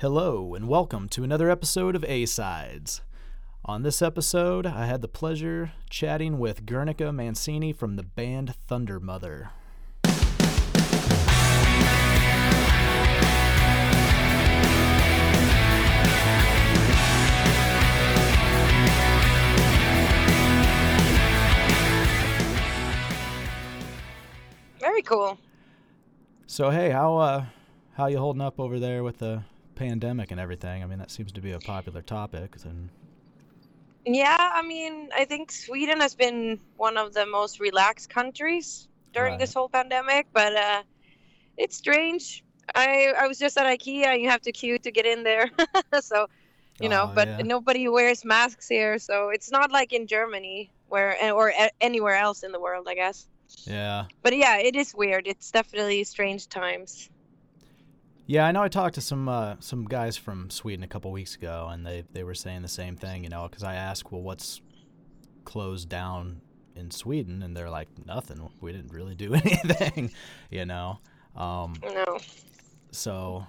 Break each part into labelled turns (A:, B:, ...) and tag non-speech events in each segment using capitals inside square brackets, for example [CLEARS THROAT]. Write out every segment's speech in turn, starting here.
A: Hello, and welcome to another episode of A Sides. On this episode, I had the pleasure chatting with Guernica Mancini from the band Thundermother.
B: Very cool.
A: So hey, how uh how you holding up over there with the pandemic and everything? I mean, that seems to be a popular topic and
B: Yeah, I mean, I think Sweden has been one of the most relaxed countries during
A: Right.
B: this whole pandemic, but uh, it's strange. I I was just at IKEA. You have to queue to get in there, [LAUGHS] so you know.
A: Oh,
B: but
A: yeah.
B: nobody wears masks here, so it's not like in Germany where or anywhere else in the world, I guess.
A: yeah.
B: But yeah, it is weird. It's definitely strange times.
A: Yeah, I know. I talked to some uh, some guys from Sweden a couple weeks ago, and they they were saying the same thing. You know, because I asked, well, what's closed down in Sweden, and they're like, nothing. We didn't really do [LAUGHS] anything. You know. Um,
B: No.
A: so,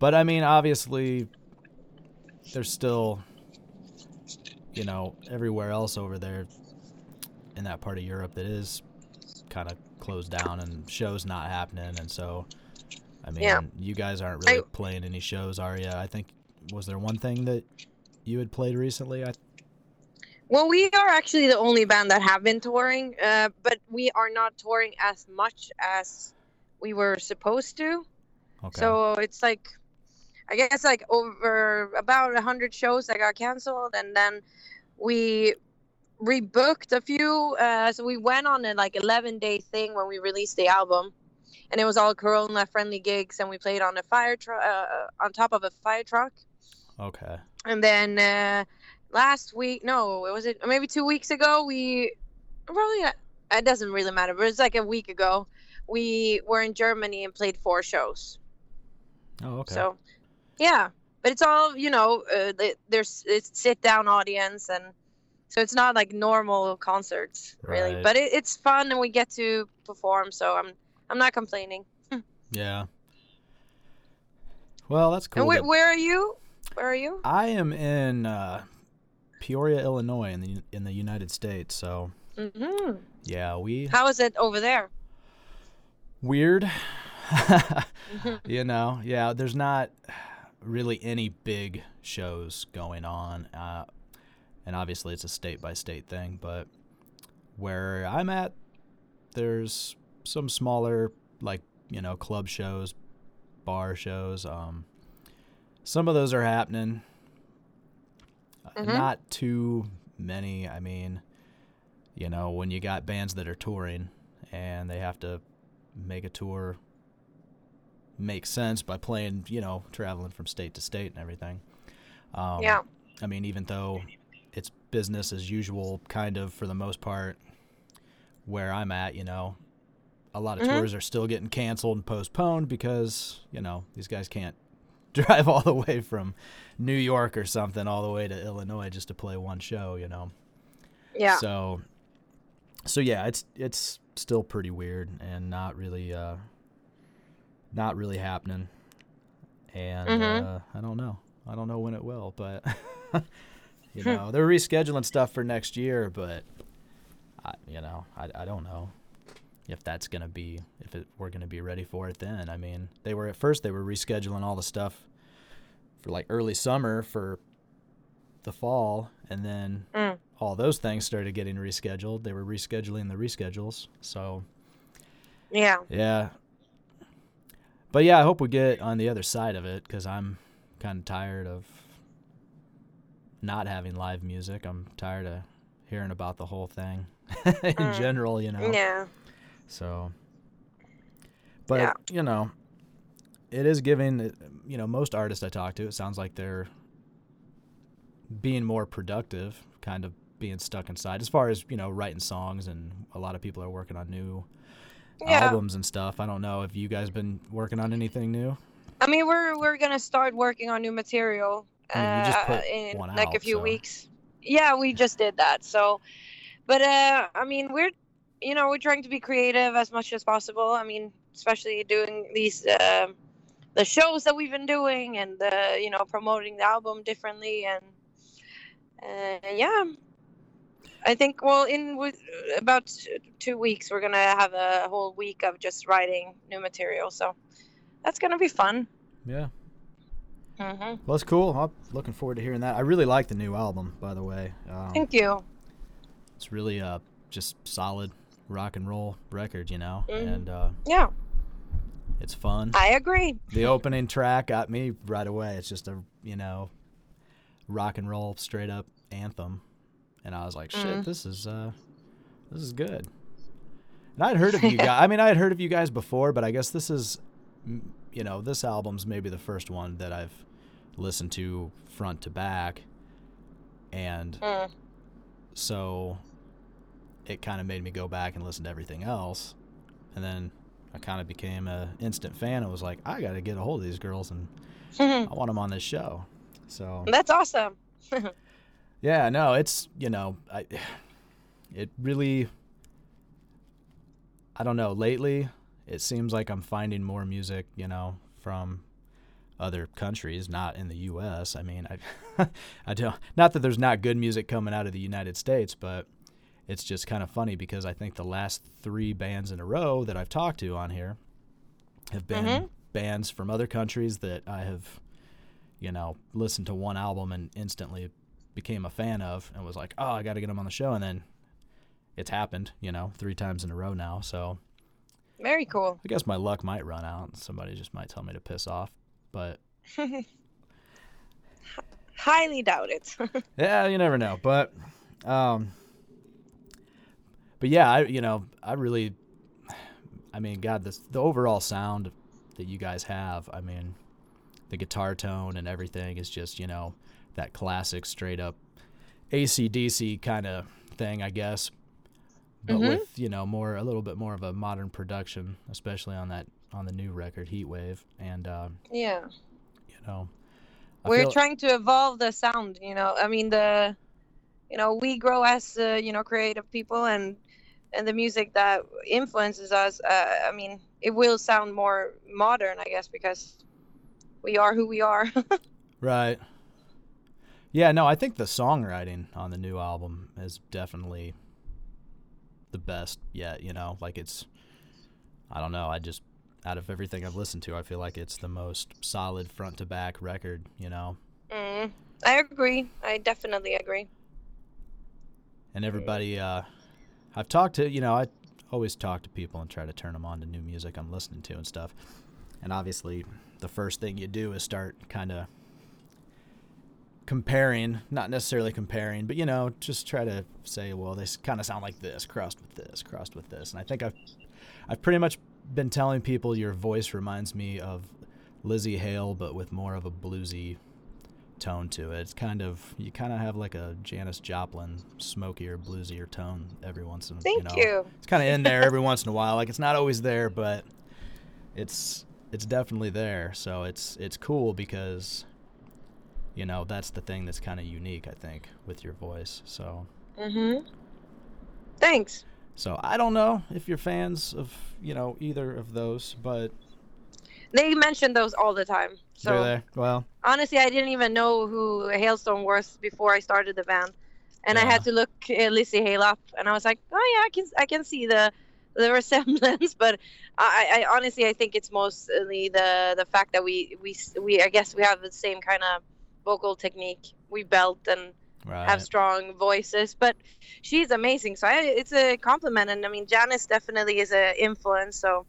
A: but I mean, obviously, there's still, you know, everywhere else over there in that part of Europe that is kind of closed down and shows not happening, and so, I mean,
B: Yeah.
A: you guys aren't really
B: I-
A: playing any shows, are you? I think was there one thing that you had played recently? I
B: Well, we are actually the only band that have been touring, uh, but we are not touring as much as we were supposed to.
A: okay.
B: So it's like, I guess like over about a hundred shows that got canceled, and then we rebooked a few. Uh, so we went on a like 11 day thing when we released the album, and it was all Corona friendly gigs, and we played on a fire truck, uh, on top of a fire truck.
A: okay.
B: And then uh, last week, no, it was it maybe two weeks ago. We probably not- it doesn't really matter, but it's like a week ago. We were in Germany and played four shows.
A: Oh, okay.
B: So, yeah, but it's all you know. Uh, there's it's sit down audience, and so it's not like normal concerts really.
A: Right.
B: But it, it's fun, and we get to perform. So I'm I'm not complaining.
A: yeah. Well, that's cool.
B: and where, where are you? Where are you?
A: I am in uh, Peoria, Illinois, in the in the United States. So
B: Mm-hmm.
A: yeah, we
B: How is it over there?
A: weird. [LAUGHS] you know, yeah. There's not really any big shows going on, uh, and obviously it's a state by state thing. But where I'm at, there's some smaller, like you know, club shows, bar shows. Um, some of those are happening.
B: Mhm.
A: Not too many. I mean, you know, when you got bands that are touring and they have to make a tour make sense by playing, you know, traveling from state to state and everything. Um,
B: Yeah.
A: I mean, even though it's business as usual, kind of for the most part, where I'm at, you know, a lot of
B: Mhm.
A: tours are still getting canceled and postponed because, you know, these guys can't [LAUGHS] drive all the way from New York or something all the way to Illinois just to play one show, you know.
B: Yeah.
A: So, so yeah, it's it's still pretty weird and not really uh, not really happening. And
B: Mhm.
A: uh, I don't know. I don't know when it will, but [LAUGHS] you
B: Hmm.
A: know they're rescheduling stuff for next year, but I, you know I, I don't know if that's gonna be if it, we're gonna be ready for it then. I mean, they were at first they were rescheduling all the stuff for like early summer for the fall, and then
B: Mm.
A: all those things started getting rescheduled. They were rescheduling the reschedules. So
B: Yeah.
A: yeah, but yeah, I hope we get on the other side of it because I'm kind of tired of not having live music. I'm tired of hearing about the whole thing [LAUGHS] in
B: Mm.
A: general, you know.
B: Yeah.
A: So, but
B: Yeah.
A: you know, it is giving. You know, most artists I talk to, it sounds like they're being more productive, kind of being stuck inside. As far as you know, writing songs, and a lot of people are working on new
B: Yeah.
A: albums and stuff. I don't know if you guys been working on anything new.
B: I mean, we're we're gonna start working on new material
A: I mean,
B: uh, in like a few
A: so-
B: weeks. Yeah, we just did that. So, but uh, I mean, we're you know we're trying to be creative as much as possible. I mean, especially doing these uh, the shows that we've been doing and the you know promoting the album differently and uh, yeah i think well in with about two weeks we're gonna have a whole week of just writing new material so that's gonna be fun
A: Yeah.
B: hmm
A: Well, that's cool. I'm looking forward to hearing that. I really like the new album, by the way. Um,
B: thank you
A: it's really uh just solid rock and roll record, you know,
B: Mhm.
A: and uh,
B: yeah
A: it's fun.
B: i agree
A: the opening track got me right away. It's just a you know rock and roll straight up anthem, and I was like, shit,
B: Mm.
A: this is uh this is good. And I'd heard of you guys. [LAUGHS] I mean, I had heard of you guys before, but I guess this is you know this album's maybe the first one that I've listened to front to back, and
B: Mm.
A: so it kind of made me go back and listen to everything else. And then i kind of became a instant fan and was like i gotta get a hold of these girls and [LAUGHS] i want them on this show. So
B: that's awesome. [LAUGHS]
A: Yeah no it's you know i it really i don't know lately it seems like i'm finding more music you know from other countries not in the us i mean i [LAUGHS] i don't not that there's not good music coming out of the united states but it's just kind of funny because i think the last three bands in a row that i've talked to on here have been
B: Mhm.
A: bands from other countries that i have you know listened to one album and instantly became a fan of and was like, oh, I got to get them on the show. And then it's happened, you know, three times in a row now. So
B: very cool
A: I guess my luck might run out and somebody just might tell me to piss off. But [LAUGHS]
B: highly doubt it [LAUGHS]
A: yeah, you never know. But, um, but yeah, I, you know, I really, I mean, God, this, the overall sound that you guys have, I mean, the guitar tone and everything is just, you know, that classic straight up ACDC kind of thing, I guess. But
B: Mhm.
A: with, you know, more, a little bit more of a modern production, especially on that, on the new record, Heat Wave. And, um,
B: yeah
A: you know, I
B: we're
A: feel-
B: trying to evolve the sound you know i mean the you know we grow as uh, you know creative people and and the music that influences us uh, i mean it will sound more modern i guess because we are who we are [LAUGHS]
A: Right. Yeah, no, I think the songwriting on the new album is definitely the best yet, you know, like it's I don't know, I just out of everything I've listened to, I feel like it's the most solid front to back record, you know.
B: mm, i agree i definitely agree
A: And everybody uh I've talked to, you know, I always talk to people and try to turn them on to new music I'm listening to and stuff. And obviously, the first thing you do is start kind of comparing, not necessarily comparing, but you know, just try to say, well, they kind of sound like this, crossed with this, crossed with this. And I think I've I've pretty much been telling people your voice reminds me of Lzzy Hale, but with more of a bluesy tone to it. It's kind of you kind of have like a Janis Joplin smokier, bluesier tone every once in
B: thank
A: you know.
B: you
A: It's kind of in there every [LAUGHS] once in a while. Like it's not always there, but it's it's definitely there. So it's it's cool because you know that's the thing that's kind of unique, I think, with your voice. So
B: mm-hmm thanks
A: so I don't know if you're fans of you know either of those, but
B: they mention those all the time so
A: they? Well,
B: honestly i didn't even know who Halestorm was before i started the band and i had to look uh, Lzzy Hale up and i was like oh yeah i can i can see the the [LAUGHS] resemblance but I, I honestly i think it's mostly the the fact that we we we i guess we have the same kind of vocal technique we belt and
A: right.
B: have strong voices but she's amazing so I, it's a compliment and i mean Janis definitely is an influence so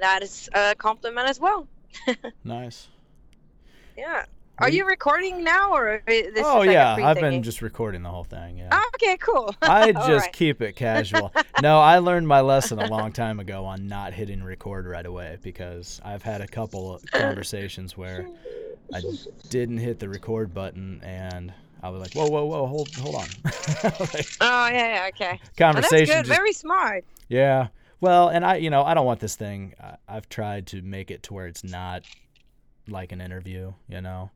B: that is a compliment as well [LAUGHS]
A: nice.
B: Yeah. Are you recording now, or this
A: oh
B: is like
A: yeah, I've been just recording the whole thing. Yeah.
B: Oh, okay, cool. [LAUGHS]
A: I just
B: right.
A: keep it casual. [LAUGHS] no, I learned my lesson a long time ago on not hitting record right away because I've had a couple of conversations where I didn't hit the record button and I was like, whoa, whoa, whoa, hold, hold on. like,
B: Oh yeah, yeah, okay. Oh,
A: conversation.
B: that's good.
A: just-
B: Very smart.
A: yeah. Well, and I, you know, I don't want this thing. I, I've tried to make it to where it's not like an interview. You know.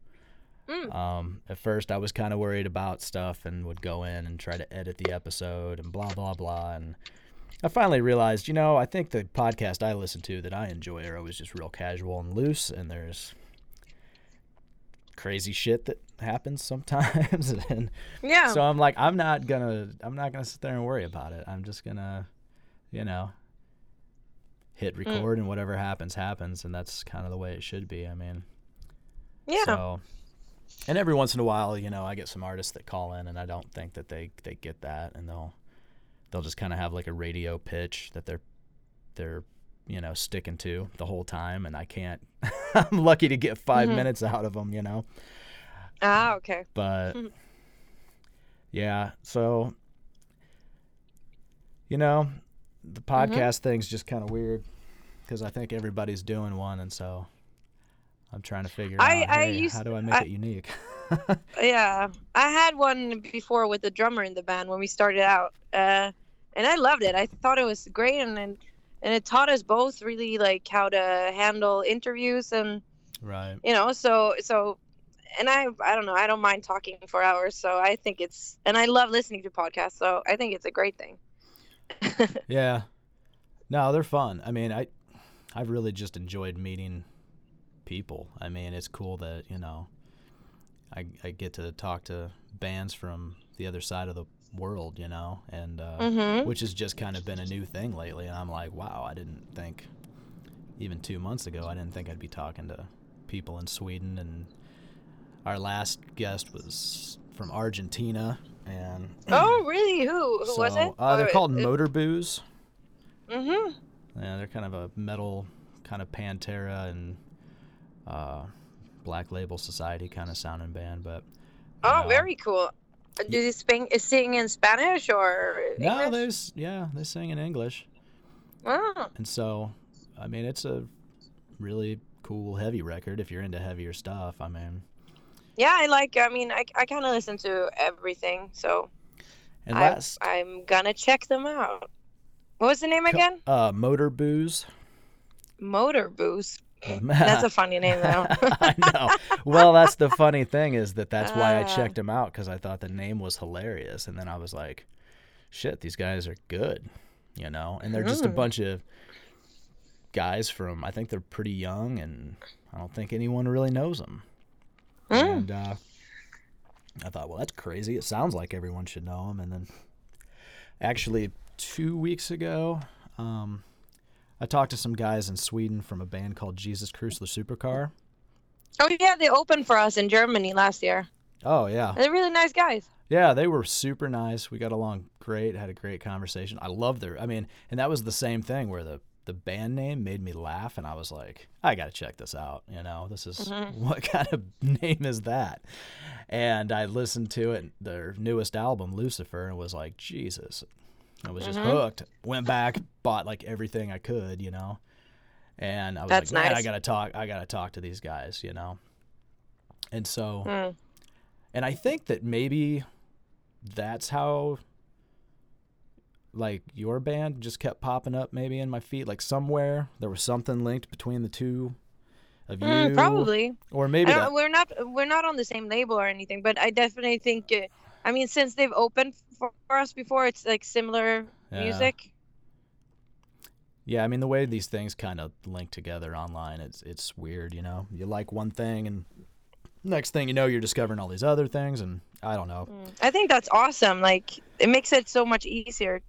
B: Mm.
A: Um, at first, I was kind of worried about stuff and would go in and try to edit the episode and blah blah blah. And I finally realized, you know, I think the podcast I listen to that I enjoy are always just real casual and loose, and there's crazy shit that happens sometimes, [LAUGHS] and
B: Yeah.
A: so I'm like, I'm not gonna, I'm not gonna sit there and worry about it. I'm just gonna, you know, hit
B: Mm.
A: record, and whatever happens, happens, and that's kind of the way it should be. I mean,
B: yeah.
A: so, and every once in a while, you know, I get some artists that call in, and I don't think that they they get that, and they'll they'll just kind of have like a radio pitch that they're they're you know sticking to the whole time, and I can't. [LAUGHS] I'm lucky to get 5
B: Mhm.
A: minutes out of them, you know.
B: ah, okay.
A: But [LAUGHS] yeah, so you know, the
B: Mm-hmm.
A: podcast thing's just kind of weird because I think everybody's doing one, and so I'm trying to figure
B: I-
A: out
B: I
A: hey,
B: used-
A: how do I make
B: I-
A: it unique. [LAUGHS]
B: Yeah, I had one before with the drummer in the band when we started out, uh, and I loved it. I thought it was great, and and, and it taught us both really like how to handle interviews, and
A: right.
B: you know, so so, and I I don't know, I don't mind talking for hours, so I think it's, and I love listening to podcasts, so I think it's a great thing. [LAUGHS]
A: Yeah. No, they're fun. I mean, I I've really just enjoyed meeting people. I mean, it's cool that, you know, I I get to talk to bands from the other side of the world, you know, and uh
B: Mhm.
A: which has just kind of been a new thing lately and I'm like, wow, I didn't think even 2 months ago I didn't think I'd be talking to people in Sweden and our last guest was from Argentina and [CLEARS THROAT]
B: Oh, really? Who who was it?
A: Uh, they're called Motor Booze.
B: Mhm.
A: Yeah, they're kind of a metal, kind of Pantera and uh, Black Label Society kind of sounding band, but.
B: Oh,
A: know.
B: very cool. Uh, Do they sing, sing in Spanish or
A: No,
B: English?
A: there's yeah, they sing in English,
B: Oh,
A: and so, I mean, it's a really cool heavy record if you're into heavier stuff. I mean,
B: yeah, I like. I mean, I, I kind of listen to everything, so
A: and
B: I,
A: last
B: I'm gonna check them out. What was the name again?
A: uh, Motor Booze.
B: Motor Booze. [LAUGHS] That's a [LAUGHS] funny name, though.
A: I know. Well, that's the funny thing is that that's why I
B: Ah.
A: checked him out because I thought the name was hilarious, and then I was like, "Shit, these guys are good," you know. And they're just a
B: Mm.
A: bunch of guys from. I think they're pretty young, and I don't think anyone really knows them.
B: Mm.
A: And uh, I thought, well, that's crazy. It sounds like everyone should know them. And then, actually, two weeks ago, um, I talked to some guys in Sweden from a band called Jesus Chrysler Supercar.
B: Oh yeah, they opened for us in Germany last year.
A: Oh yeah,
B: They're really nice guys.
A: yeah. They were super nice. We got along great. Had a great conversation. I love their. I mean, and that was the same thing where the the band name made me laugh, and I was like, I got to check this out. You know, this is
B: Mhm. [LAUGHS]
A: what kind of [LAUGHS] name is that? And I listened to it, their newest album, Lucifer, and was like, Jesus. I was just
B: Mhm.
A: hooked. Went back, bought like everything I could, you know. And I was
B: That's
A: like, man, I gotta talk. I gotta talk to these guys, you know. And so,
B: Mm.
A: and I think that maybe that's how like your band just kept popping up maybe in my feed like somewhere there was something linked between the two of you
B: Mm, probably.
A: or maybe that,
B: we're not we're not on the same label or anything, but I definitely think. Uh, I mean, since they've opened for, for us before, it's like similar
A: Yeah.
B: music.
A: yeah i mean the way these things kind of link together online it's it's weird you know you like one thing and next thing you know you're discovering all these other things and i don't know
B: Mm. I think that's awesome. Like it makes it so much easier.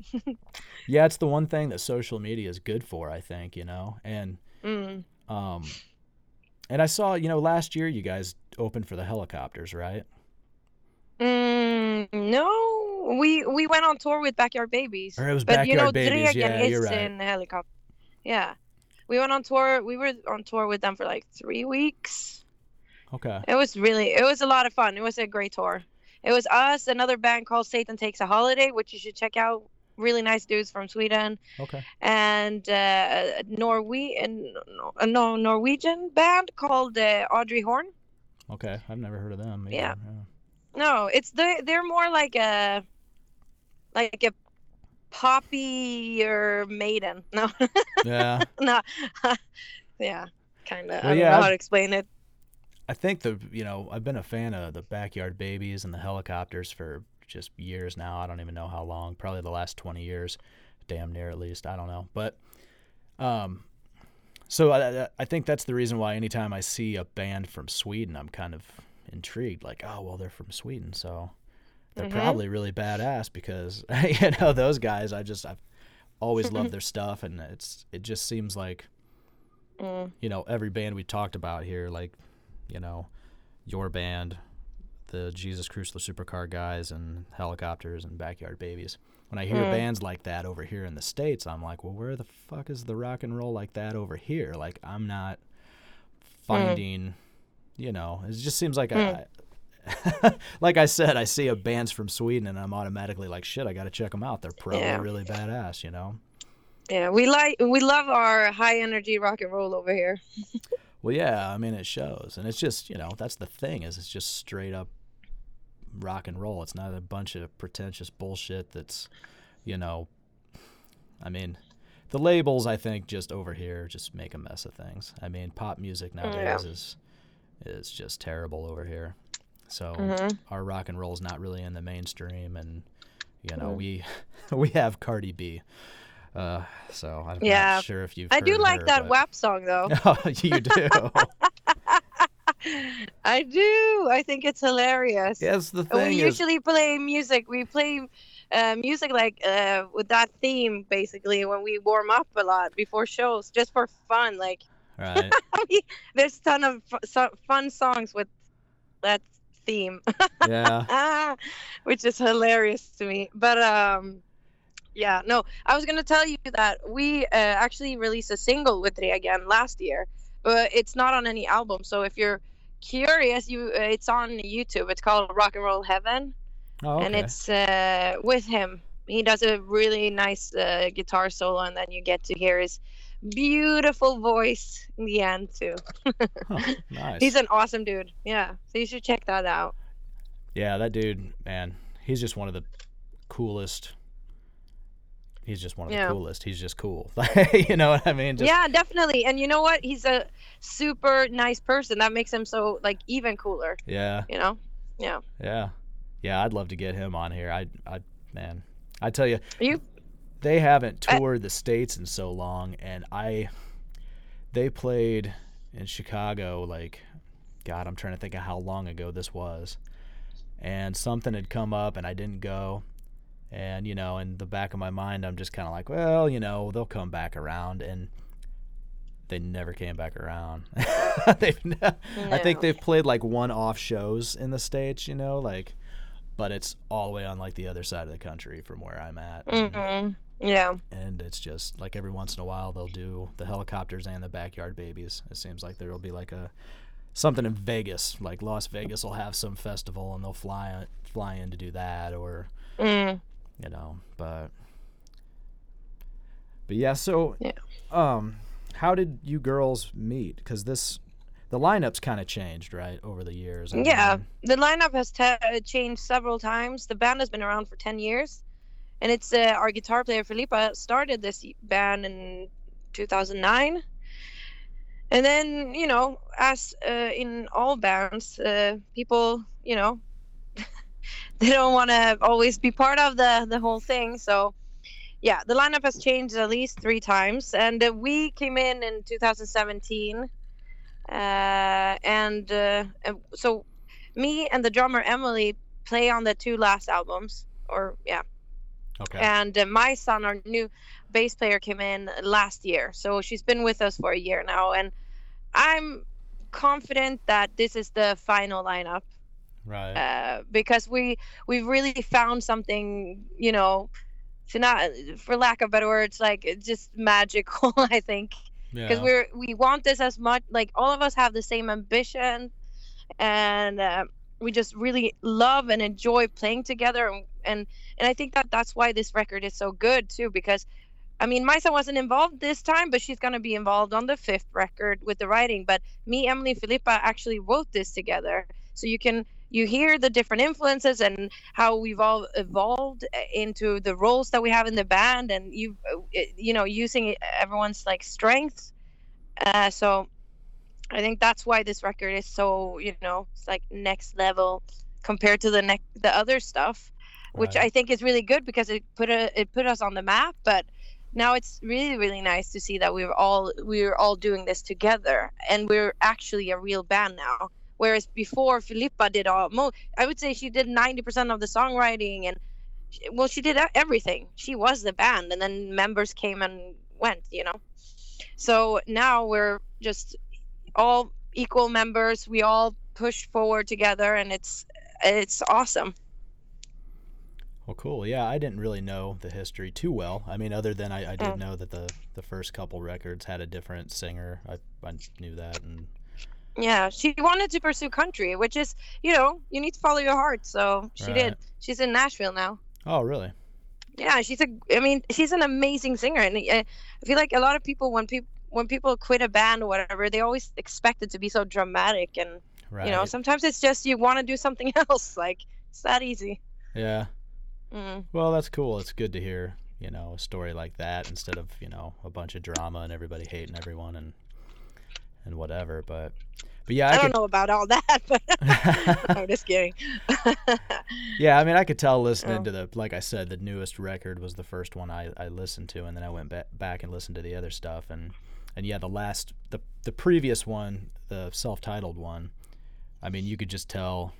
B: [LAUGHS]
A: yeah it's the one thing that social media is good for i think you know and
B: Mm.
A: Um, and I saw, you know, last year you guys opened for the Hellacopters, right?
B: Mm, no, we we went on tour with Backyard Babies.
A: Or it was
B: but you know,
A: Backyard Babies, yeah, you're right.
B: in Hellacopter. Yeah, we went on tour. We were on tour with them for like three weeks.
A: Okay.
B: It was really, it was a lot of fun. It was a great tour. It was us, another band called Satan Takes a Holiday, which you should check out. Really nice dudes from Sweden,
A: Okay.
B: and uh, Norwe and uh, no Norwegian band called uh, Audrey Horne.
A: Okay. I've never heard of them. Either.
B: Yeah. No, it's they they're more like a like a poppy or maiden. No, [LAUGHS]
A: Yeah.
B: no, [LAUGHS] yeah, kind of.
A: Well,
B: I don't
A: yeah,
B: know how to explain it.
A: I think the, you know, I've been a fan of the Backyard Babies and the Hellacopters for just years now. I don't even know how long, probably the last 20 years. damn near at least. I don't know, but um, so I I think that's the reason why anytime I see a band from Sweden, I'm kind of intrigued. Like, oh well, they're from Sweden, so they're
B: Mhm.
A: probably really badass because [LAUGHS] you know those guys. I just I've always loved [LAUGHS] their stuff, and it's it just seems like
B: Mm.
A: you know every band we talked about here, like you know your band, the Jesus Chrysler Supercar guys, and Hellacopters and Backyard Babies. When I hear
B: Mm.
A: bands like that over here in the states, I'm like, well, where the fuck is the rock and roll like that over here? Like I'm not finding, you know, it just seems like I. [LAUGHS] like I said, I see a bands from Sweden and I'm automatically like, shit, I got to check them out. They're probably
B: Yeah.
A: really badass, you know.
B: Yeah, we like we love our high energy rock and roll over here. [LAUGHS]
A: Well, yeah, I mean it shows, and it's just you know that's the thing is it's just straight up rock and roll. It's not a bunch of pretentious bullshit that's, you know, I mean, the labels I think just over here just make a mess of things. I mean, pop music nowadays is is just terrible over here. So
B: Mhm.
A: our rock and roll is not really in the mainstream, and you know
B: Mm.
A: we [LAUGHS] we have Cardi B. Uh, so I'm
B: Yeah.
A: not sure if you've.
B: I do like
A: her,
B: that
A: but-
B: WAP song though. [LAUGHS]
A: Oh, you do. [LAUGHS]
B: I do. I think it's hilarious.
A: Yes, the thing
B: we
A: is,
B: usually play music. We play uh, music like uh, with that theme basically when we warm up a lot before shows, just for fun. Like
A: right? [LAUGHS]
B: there's a ton of fun songs with that theme,
A: Yeah.
B: which is hilarious to me. But um, yeah, no, I was gonna tell you that we uh, actually released a single with Dregen last year, but it's not on any album. So if you're curious, you uh, it's on YouTube. It's called Rock and Roll Heaven
A: Oh, okay.
B: and it's uh, with him. He does a really nice uh, guitar solo, and then you get to hear his beautiful voice in the end too.
A: Huh, [LAUGHS] nice.
B: He's an awesome dude. Yeah, so you should check that out.
A: yeah, that dude, man, he's just one of the coolest. He's just one of
B: Yeah.
A: the coolest. He's just cool. [LAUGHS] you know what I mean? Just,
B: yeah, definitely. And you know what? He's a super nice person. That makes him so like even cooler.
A: Yeah.
B: You know? Yeah.
A: Yeah. Yeah. I'd love to get him on here. I, I, man, I tell you,
B: You
A: they haven't
B: I-
A: toured the states in so long, and I, they played in Chicago like, God, I'm trying to think of how long ago this was, and something had come up, and I didn't go, and you know, in the back of my mind, I'm just kind of like, well, you know, they'll come back around, and they never came back around. [LAUGHS] they've, ne- I think they've played like one-off shows in the states, you know, like, but it's all the way on like the other side of the country from where I'm at. and-
B: hmm Yeah.
A: and it's just like every once in a while they'll do the Hellacopters and the backyard babies. It seems like there'll be like a something in Vegas, like Las Vegas will have some festival and they'll fly fly in to do that, or
B: Mm.
A: You know, but but yeah. So
B: Yeah.
A: um, how did you girls meet? Because this the lineup's kind of changed, right, over the years. I
B: Yeah.
A: mean,
B: The lineup has te- uh, changed several times. The band has been around for 10 years. And it's uh, our guitar player, Filippa, started this band in 2009. And then, you know, as uh, in all bands, uh, people, you know, they don't want to always be part of the, the whole thing. So, yeah, the lineup has changed at least three times. And uh, we came in in 2017. Uh, and uh, and so me and the drummer Emily play on the two last albums, or yeah.
A: okay.
B: And uh, Majsan, our new bass player, came in last year, so she's been with us for a year now, and I'm confident that this is the final lineup
A: right.
B: uh, because we we've really found something, you know, to not, for lack of better words, like just magical. [LAUGHS] I think because
A: yeah.
B: we're we want this as much like all of us have the same ambition and uh, we just really love and enjoy playing together and, and and i think that that's why this record is so good too because i mean Majsan wasn't involved this time but she's going to be involved on the fifth record with the writing but me emily and Filippa actually wrote this together so you can you hear the different influences and how we've all evolved into the roles that we have in the band and you uh, you know using everyone's like strengths uh, so i think that's why this record is so you know it's like next level compared to the next the other stuff which I think is really good because it put a, it put us on the map. But now it's really really nice to see that we're all we're all doing this together and we're actually a real band now. Whereas before Filippa did all mo I would say she did ninety percent of the songwriting and she- well she did everything. She was the band and then members came and went. You know. So now we're just all equal members. We all push forward together, and it's it's awesome.
A: Well, cool. Yeah, I didn't really know the history too well. I mean, other than I, I did
B: Mm.
A: know that the the first couple records had a different singer. I, I knew that, and
B: Yeah, she wanted to pursue country, which is you know you need to follow your heart. So she
A: Right.
B: did. She's in Nashville now.
A: oh, really?
B: Yeah, she's a. I mean, she's an amazing singer, and uh, I feel like a lot of people when people when people quit a band or whatever, they always expect it to be so dramatic, and
A: Right.
B: you know sometimes it's just you want to do something [LAUGHS] else. Like it's that easy.
A: yeah.
B: Mm.
A: Well, that's cool. It's good to hear, you know, a story like that instead of you know a bunch of drama and everybody hating everyone and and whatever. But but yeah,
B: I,
A: I,
B: don't
A: could.
B: know about all that, [LAUGHS] but [LAUGHS] I'm just kidding. [LAUGHS]
A: Yeah, I mean, I could tell listening
B: Oh.
A: to the, like I said, the newest record was the first one I, I listened to, and then I went back back and listened to the other stuff, and and yeah, the last, the the previous one, the self-titled one, I mean, you could just tell.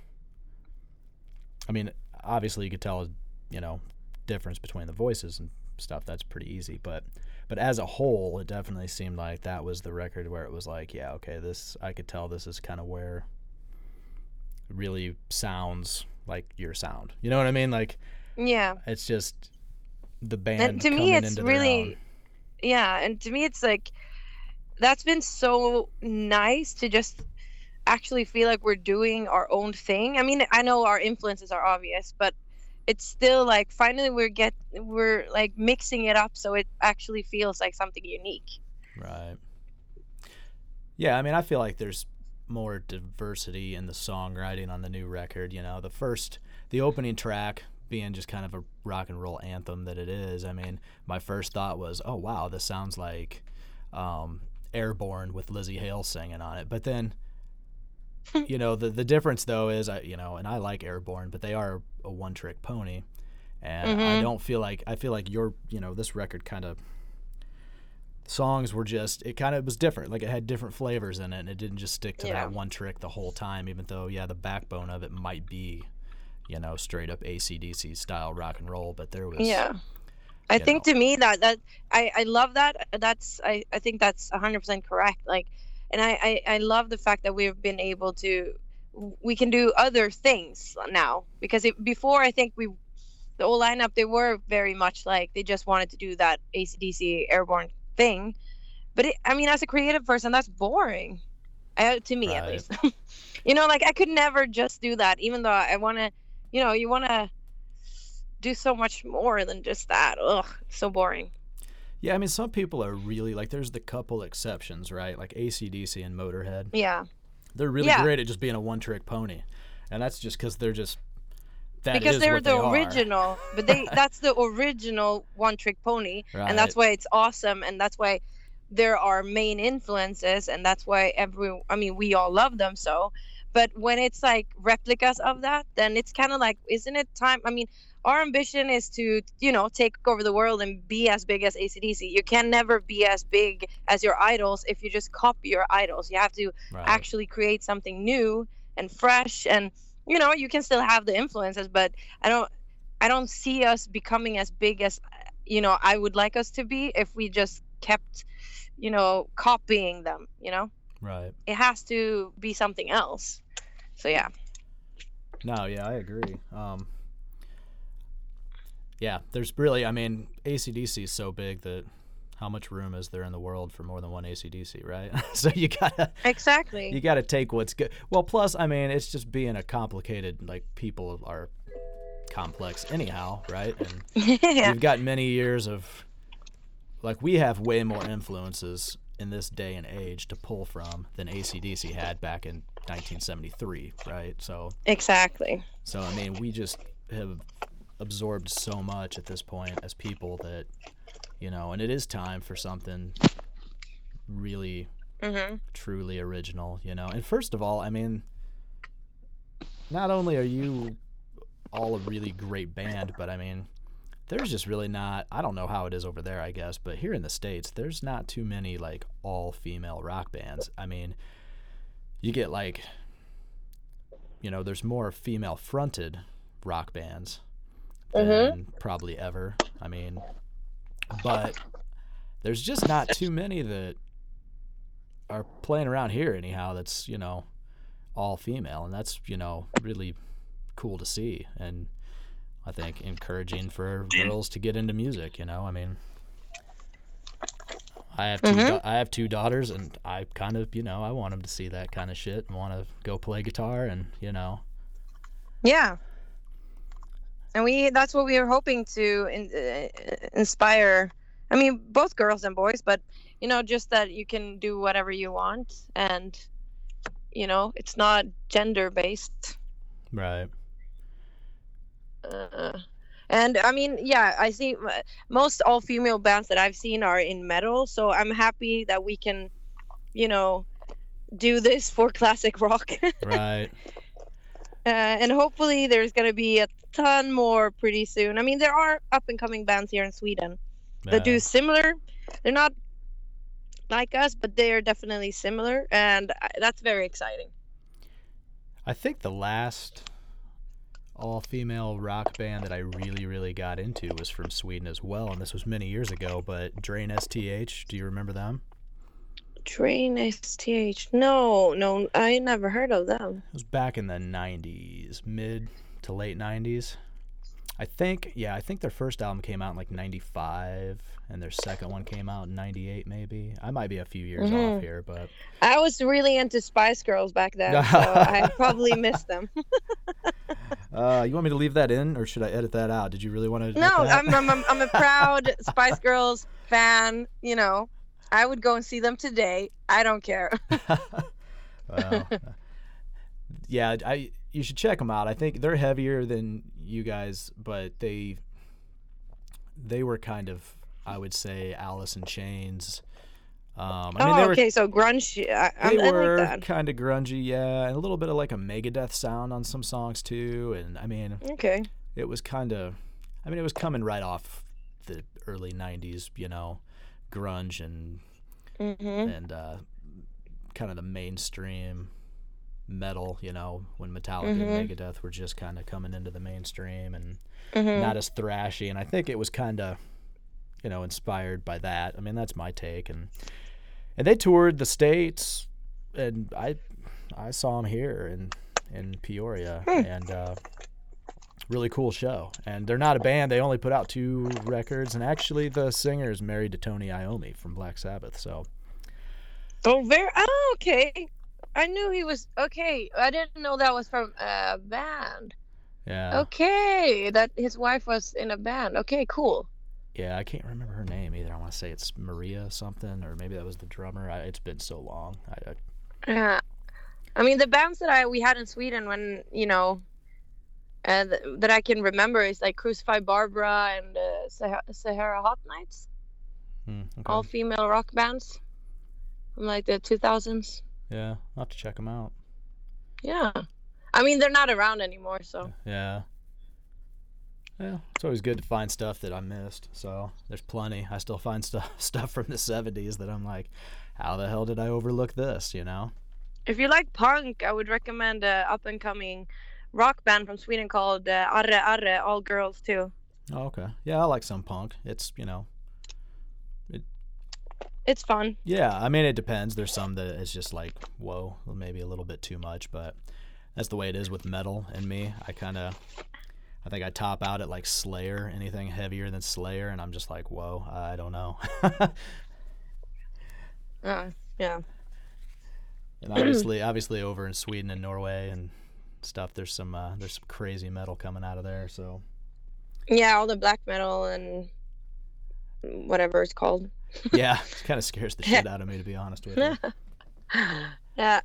A: I mean, obviously, you could tell, you know, difference between the voices and stuff. That's pretty easy, but but as a whole, it definitely seemed like that was the record where it was like, yeah, okay, this I could tell this is kind of where it really sounds like your sound. You know what I mean? Like
B: yeah.
A: it's just the band.
B: and to me it's really yeah and to me it's like that's been so nice to just actually feel like we're doing our own thing i mean i know our influences are obvious but it's still like finally we're get we're like mixing it up so it actually feels like something unique
A: right. Yeah, I mean, I feel like there's more diversity in the songwriting on the new record. You know, the first, the opening track being just kind of a rock and roll anthem that it is. I mean, my first thought was, oh wow, this sounds like um, Airborne with Lzzy Hale singing on it. But then, [LAUGHS] you know, the the difference though is, I you know, and I like Airborne, but they are a one trick pony, and I
B: Mhm.
A: don't feel like I feel like your you know this record kind of songs were just it kind of was different like it had different flavors in it and it didn't just stick to
B: Yeah.
A: that one trick the whole time even though yeah the backbone of it might be you know straight up acdc style rock and roll but there was
B: yeah i think
A: know.
B: to me that that i i love that that's i i think that's 100% correct like and I, I i love the fact that we've been able to we can do other things now. Because it, before i think we the old lineup they were very much like they just wanted to do that acdc airborne thing. But it, i mean as a creative person that's boring. Uh, to me at least. [LAUGHS] You know like i could never just do that even though i want to you know you want to do so much more than just that. Ugh so boring
A: yeah i mean some people are really like there's the couple exceptions right? Like acdc and motorhead.
B: Yeah.
A: They're really
B: Yeah.
A: great at just being a one trick pony. And that's just because they're just that
B: because they're the
A: they are.
B: original but they [LAUGHS] that's the original one trick pony. And that's why it's awesome and that's why they're our main influences and that's why every i mean we all love them so but when it's like replicas of that then it's kind of like isn't it time i mean our ambition is to you know take over the world and be as big as acdc you can never be as big as your idols if you just copy your idols. You have to
A: right.
B: actually create something new and fresh and you know you can still have the influences but i don't i don't see us becoming as big as you know i would like us to be if we just kept you know copying them you know
A: right
B: it has to be something else so yeah
A: No, yeah, I agree. Um, yeah, there's really, I mean, ACDC is so big that how much room is there in the world for more than one ACDC, right? [LAUGHS] so you gotta
B: exactly
A: you gotta take what's good. Well, plus, I mean, it's just being a complicated like people are complex anyhow, right? And [LAUGHS]
B: yeah
A: we've got many years of like we have way more influences in this day and age to pull from than ACDC had back in 1973, right? So
B: exactly
A: so I mean, we just have absorbed so much at this point as people that you know, and it is time for something really
B: hmm
A: truly original, you know. And first of all, I mean, not only are you all a really great band, but I mean, there's just really not. I don't know how it is over there, I guess, but here in the states, there's not too many like all female rock bands. I mean, you get like, you know, there's more female fronted rock bands than
B: Mhm.
A: probably ever. I mean, but there's just not too many that are playing around here anyhow that's you know all female and that's you know really cool to see and i think encouraging for girls to get into music you know i mean i have 2
B: Mhm.
A: da- i have two daughters and i kind of you know i want them to see that kind of shit and want to go play guitar and you know
B: Yeah. And we that's what we were hoping to in, uh, inspire. I mean, both girls and boys, but you know, just that you can do whatever you want and you know, it's not gender based.
A: right
B: Uh, and I mean, yeah, I see most all female bands that I've seen are in metal, so I'm happy that we can, you know, do this for classic rock. [LAUGHS]
A: right
B: uh, and hopefully there's going to be a ton more pretty soon. I mean, there are up and coming bands here in Sweden that do similar. They're not like us, but they are definitely similar, and I- that's very exciting.
A: I think the last all female rock band that I really, really got into was from Sweden as well, and this was many years ago. But Drain STH, do you remember them?
B: Drain STH. No, no, I never heard of them.
A: It was back in the 90s, mid to late 90s. I think, yeah, I think their first album came out in like 95, and their second one came out in 98, maybe. I might be a few years
B: Mhm.
A: off here, but
B: I was really into Spice Girls back then, so I [LAUGHS] probably missed them. [LAUGHS]
A: uh, you want me to leave that in, or should I edit that out? Did you really want to?
B: No, I'm, I'm, I'm, I'm a proud [LAUGHS] Spice Girls fan. You know, I would go and see them today. I don't care.
A: well, yeah, I you should check them out. I think they're heavier than you guys, but they they were kind of I would say Alice in Chains. Um, I mean,
B: oh,
A: they were
B: okay, so grunge. I, I,
A: they were
B: like
A: kind of grungy, yeah, and a little bit of like a Megadeth sound on some songs too. And I mean,
B: Okay.
A: it was kind of, I mean, it was coming right off the early '90s, you know, grunge and
B: Mm-hmm.
A: and uh, kind of the mainstream metal, you know, when Metallica
B: Mhm.
A: and Megadeth were just kind of coming into the mainstream and
B: Mm-hmm.
A: not as thrashy. And I think it was kind of, you know, inspired by that. I mean, that's my take. And and they toured the states, and I I saw them here in in Peoria,
B: Hmm.
A: and uh, really cool show. And they're not a band; they only put out two records. And actually, the singer is married to Tony Iommi from Black Sabbath. So
B: Oh, very. Oh, okay. I knew he was okay. I didn't know that was from a band.
A: yeah,
B: Okay, that his wife was in a band. Okay, cool.
A: yeah, I can't remember her name either. I want to say it's Maria something, or maybe that was the drummer. I, it's been so long. I, I,
B: Yeah. I mean, the bands that I we had in Sweden when you know, uh, th- that I can remember is like Crucified Barbara and uh, Sahara, Sahara Hot Nights,
A: hmm, okay.
B: all female rock bands from like the 2000s.
A: Yeah, I'll have to check them out.
B: Yeah. I mean, they're not around anymore, so.
A: Yeah. Yeah, it's always good to find stuff that I missed. So there's plenty. I still find [LAUGHS] stuff stuff from the '70s that I'm like, how the hell did I overlook this? You know?
B: If you like punk, I would recommend a up and coming rock band from Sweden called uh, Arre Arre, all girls too.
A: Oh, okay. Yeah, I like some punk. It's you know,
B: It's fun.
A: yeah. I mean, it depends. There's some that it's just like, whoa, maybe a little bit too much, but that's the way it is with metal and me. I kind of. I think I top out at like Slayer, anything heavier than Slayer, and I'm just like, whoa, I don't know. [LAUGHS]
B: Uh, yeah.
A: And obviously, obviously, over in Sweden and Norway and stuff, there's some uh, there's some crazy metal coming out of there. So
B: Yeah, all the black metal and whatever it's called.
A: Yeah, it kind of scares the [LAUGHS] shit out of me to be honest with you. [LAUGHS]
B: yeah.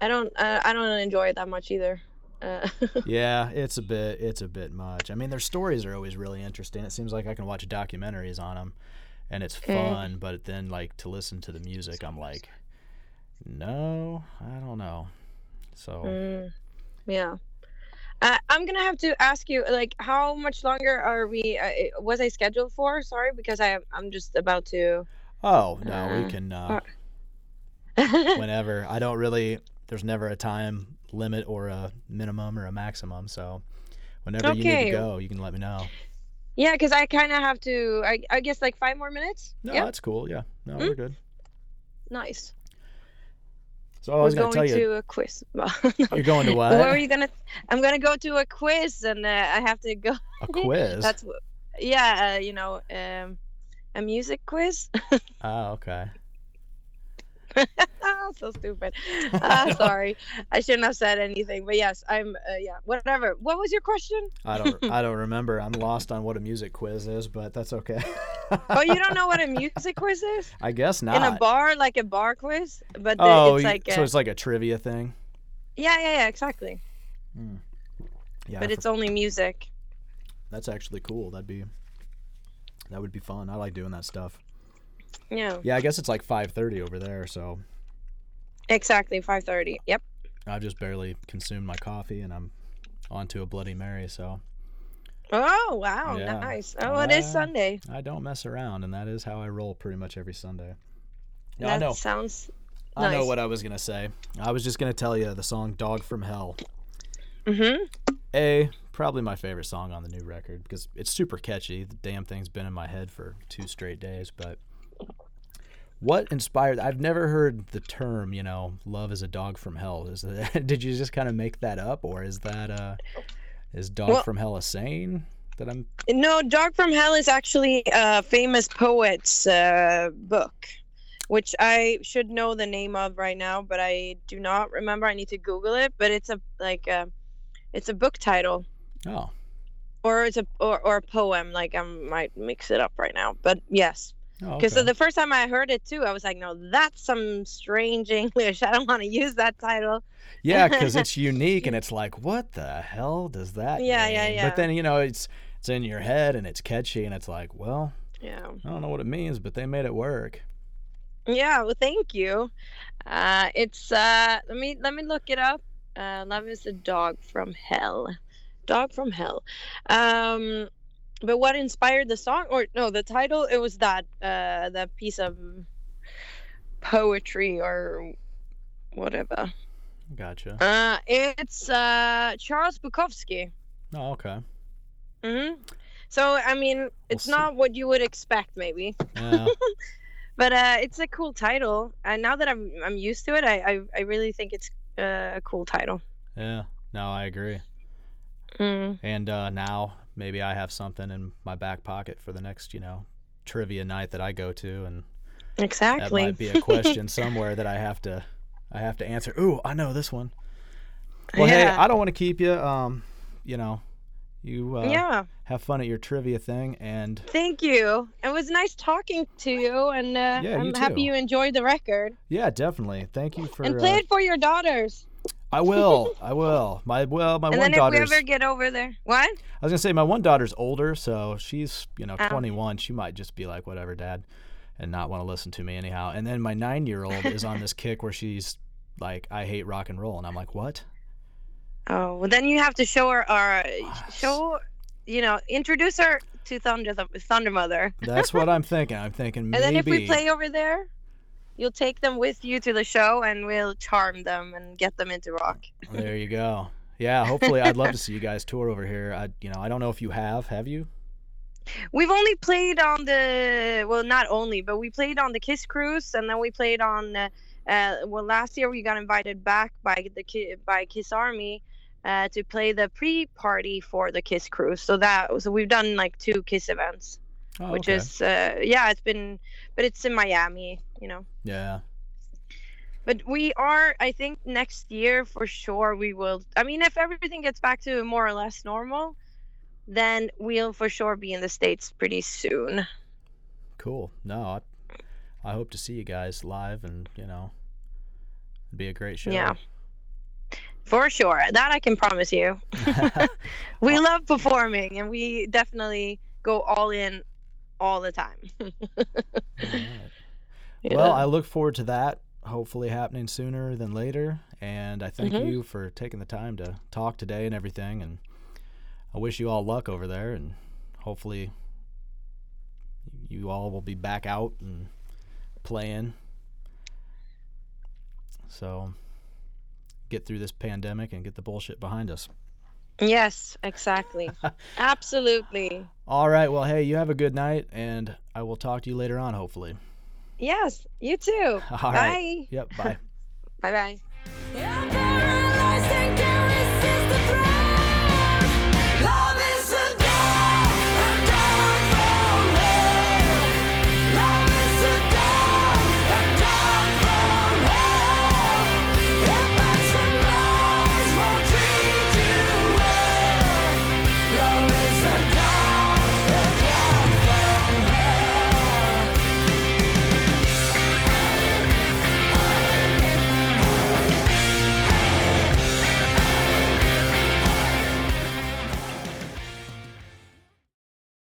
B: I don't uh, I don't enjoy it that much either. Uh, [LAUGHS]
A: Yeah, it's a bit it's a bit much. I mean, their stories are always really interesting. It seems like I can watch documentaries on them, and it's
B: Mm.
A: fun. But then, like to listen to the music, I'm like, no, I don't know. So
B: mm, yeah. Uh, I'm gonna have to ask you, like, how much longer are we? Uh, was I scheduled for? Sorry, because I I'm just about to.
A: Oh no, we
B: Uh,
A: can uh, [LAUGHS] whenever. I don't really. There's never a time limit or a minimum or a maximum. So whenever you need to go, you can let me know.
B: Yeah, because I kind of have to. I I guess like five more minutes.
A: No,
B: yeah,
A: that's cool. Yeah, no,
B: Mm.
A: we're good.
B: nice.
A: So I was
B: We're
A: gonna tell you,
B: to a quiz. [LAUGHS]
A: you're going to what?
B: Where are you gonna? I'm gonna go to a quiz, and uh, I have to go.
A: a [LAUGHS] quiz.
B: That's yeah, uh, you know, um, a music quiz. [LAUGHS]
A: Oh, okay. [LAUGHS]
B: so stupid. Ah, sorry, I shouldn't have said anything. But yes, I'm. Uh, yeah, whatever. What was your question?
A: I don't. I don't remember. I'm lost on what a music quiz is, but that's okay.
B: Oh, you don't know what a [LAUGHS] music quiz is?
A: I guess not.
B: In a bar, like a bar quiz, but the,
A: oh,
B: it's like
A: so
B: a,
A: it's like a trivia thing.
B: yeah, yeah, yeah, exactly.
A: Yeah,
B: But
A: I
B: it's only music.
A: That's actually cool. That'd be that would be fun. I like doing that stuff.
B: Yeah,
A: Yeah, I guess it's like 5:30 over there, so
B: exactly. Five thirty. Yep.
A: I've just barely consumed my coffee and I'm on to a Bloody Mary, so
B: Oh wow,
A: Yeah.
B: nice. Oh, it is Sunday.
A: I don't mess around and that is how I roll pretty much every Sunday. Yeah,
B: that
A: I know.
B: sounds
A: I know what I was going to say. I was just going to tell you the song Dog from Hell.
B: Mm-hmm.
A: A probably my favorite song on the new record because it's super catchy. The damn thing's been in my head for two straight days, but what inspired I've never heard the term, you know, love is a dog from hell. Is that, [LAUGHS] did you just kind of make that up or is that uh is dog
B: Well-
A: from hell a saying that I'm
B: No, Dog from Hell is actually a famous poet's uh, book, which I should know the name of right now, but I do not remember. I need to Google it. But it's a like a, it's a book title,
A: Oh,
B: or it's a or, or a poem. Like I might mix it up right now, but yes,
A: oh
B: because
A: okay.
B: the first time I heard it too, I was like, no, that's some strange English. [LAUGHS] I don't want to use that title. [LAUGHS]
A: yeah, because it's [LAUGHS] unique and it's like, what the hell does that
B: Yeah, yeah, yeah.
A: But then you know it's it's in your head and it's catchy and it's like, well,
B: Yeah.
A: I don't know what it means, but they made it work.
B: Yeah, well, thank you. Uh, it's uh, let me let me look it up. Uh, love is a dog from hell, dog from hell. Um, but what inspired the song, or no, the title? It was that uh, that piece of poetry or whatever.
A: Gotcha.
B: Uh, it's uh, Charles Bukowski.
A: Oh, okay.
B: mm-hmm So I mean, it's
A: see.
B: not what you would expect, maybe.
A: Yeah. [LAUGHS]
B: but uh, it's a cool title, and now that I'm I'm used to it, I I, I really think it's uh, a cool title.
A: Yeah, no, I agree.
B: Mm.
A: And uh, now maybe I have something in my back pocket for the next, you know, trivia night that I go to, and
B: Exactly.
A: that might be a question [LAUGHS] somewhere that I have to, I have to answer. Ooh, I know this one. Well, hey, I don't want to keep you. Um, you know, you uh,
B: yeah.
A: have fun at your trivia thing, and
B: Thank you. It was nice talking to you, and uh,
A: Yeah,
B: I'm
A: you
B: happy you enjoyed the record.
A: yeah, definitely. Thank you for.
B: and play
A: uh,
B: it for your daughters.
A: I will. I will. My well, my
B: and
A: one
B: then if we ever get over there, what?
A: I was gonna say my one daughter's older, so she's you know
B: Oh.
A: 21. She might just be like whatever, dad, and not want to listen to me anyhow. And then my nine year old is on this [LAUGHS] kick where she's like, I hate rock and roll, and I'm like, what?
B: Oh, well, then you have to show her, uh, or show, you know, introduce her to Thunder, Thundermother.
A: That's what I'm [LAUGHS] thinking. I'm thinking maybe
B: And
A: maybe.
B: then if we play over there, you'll take them with you to the show and we'll charm them and get them into rock.
A: There you go. Yeah, hopefully, I'd love to see you guys tour over here. I, you know, I don't know if you have. Have you?
B: We've only played on the well, not only, but we played on the Kiss cruise, and then we played on. Uh, uh, well, last year we got invited back by the by Kiss Army uh, to play the pre-party for the Kiss cruise. So that so we've done like two Kiss events,
A: Oh,
B: which
A: okay.
B: is uh, yeah, it's been, but it's in Miami, you know.
A: Yeah.
B: But we are, I think, next year for sure. We will. I mean, if everything gets back to more or less normal, then we'll for sure be in the states pretty soon.
A: Cool. No, I, I hope to see you guys live, and you know, it'd be a great show.
B: Yeah. For sure. That I can promise you. [LAUGHS] [LAUGHS] We love performing and we definitely go all in all the time. [LAUGHS]
A: All right.
B: Yeah.
A: Well, I look forward to that. hopefully happening sooner than later. And I thank
B: Mhm.
A: you for taking the time to talk today and everything. And I wish you all luck over there. And hopefully you all will be back out and playing. So get through this pandemic and get the bullshit behind us.
B: Yes, exactly. [LAUGHS] Absolutely.
A: All right. Well, hey, you have a good night, and I will talk to you later on, hopefully.
B: Yes, you too. [LAUGHS]
A: All right.
B: Bye.
A: Yep. Bye.
B: Bye bye.
C: I'm paralyzed and